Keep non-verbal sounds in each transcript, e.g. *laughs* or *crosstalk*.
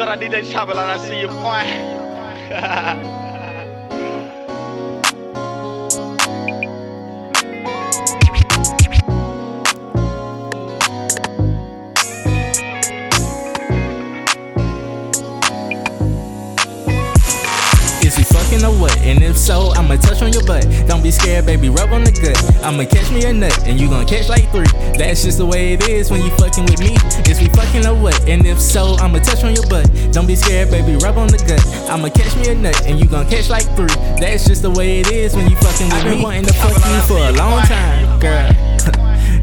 Shout out DJ Chopper, and I see you, boy. What? And if so, I'ma touch on your butt. Don't be scared, baby, rub on the gut. I'ma catch me a nut, and you gon' catch like three. That's just the way it is when you fucking with me. Is we fucking or what? And if so, I'ma touch on your butt. Don't be scared, baby, rub on the gut. I'ma catch me a nut, and you gon' catch like three. That's just the way it is when you fucking with me. I've been wanting to fuck you for a long time, girl.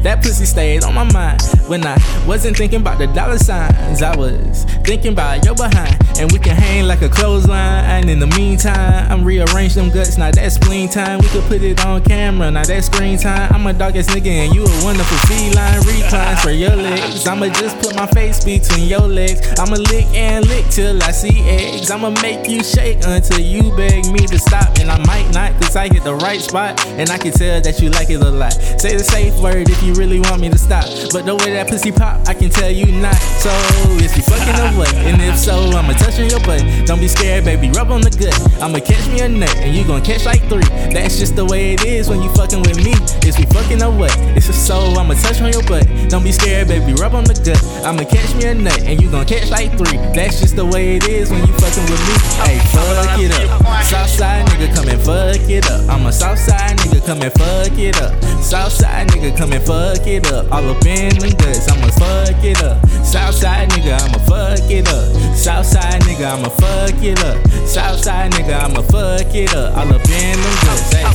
That pussy stayed on my mind when I wasn't thinking about the dollar signs. I was thinking about your behind, and we can hang like a clothesline. And in the meantime, I'm rearrange them guts. Now that's spleen time. We could put it on camera. Now that's screen time. I'm a dog ass nigga, and you a wonderful feline. Reclines for your legs. I'ma just put my face between your legs. I'ma lick and lick till I see eggs. I'ma make you shake until you beg me to stop, and I might not, cause I hit the right spot, and I can tell that you like it a lot. Say the safe word if you really want me to stop. But the way that pussy pop, I can tell you not. So is you fucking or what? And if so, I'ma touch on your butt. Don't be scared, baby, rub on the gut. I'ma catch me a nut, and you gon' catch like three. That's just the way it is when you fucking with me. Is we fucking or what? It's a soul, I'ma touch on your butt. Don't be scared, baby, rub on the gut. I'ma catch me a nut, and you gon' catch like three. That's just the way it is when you come and fuck it up. Southside nigga come and fuck it up. All up in them guts, I'ma fuck it up. Southside nigga, I'ma fuck it up. Southside nigga, I'ma fuck it up. Southside nigga, I'ma fuck it up. All up in them guts.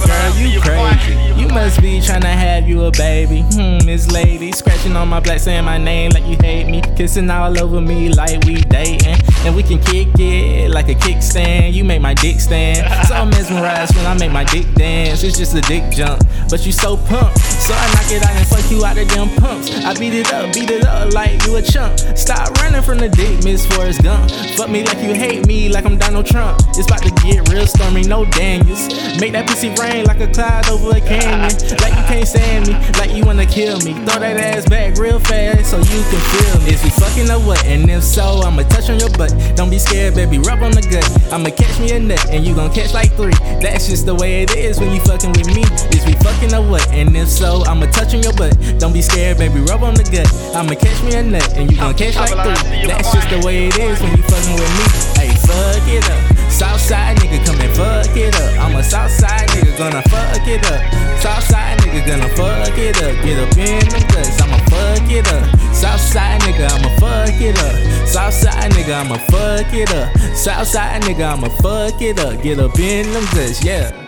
You crazy. You must be tryna have you a baby. Hmm, Miss Lady scratching on my black, saying my name like you hate me. Kissing all over me like we dating. And we can kick it like a kickstand. You make my dick stand. *laughs* So I'm mesmerized when I make my dick dance. It's just a dick jump. But you so pumped. So I knock it out and fuck you out of them pumps. I beat it up, beat it up like you a chump. Stop running from the dick, Miss Forrest Gump. Fuck me like you hate me, like I'm Donald Trump. It's about to get real stormy, no Daniels. Make that pussy rain like a cloud over a canyon. Like you can't stand me, like you wanna kill me. Throw that ass back real fast so you can feel me. Is we fucking or what? And if so, I'ma touch on your butt. Don't be scared, baby, rub on the gut. I'ma catch me a nut, and you gon' catch like three. That's just the way it is when you fucking with me. Is we fucking or what? And if so, I'ma touch on your butt. Don't be scared, baby, rub on the gut. I'ma catch me a nut, and you gon' catch like three. That's just the way it is when you fucking with me. Hey, fuck it up. Southside nigga come and fuck it up. I'm a Southside nigga gonna fuck it up. Southside nigga gonna fuck it up. Get up in them guts, I'ma fuck it up. Southside nigga, I'ma fuck it up. Southside nigga, I'ma fuck it up. Southside nigga, I'ma fuck it up. Get up in them guts, yeah.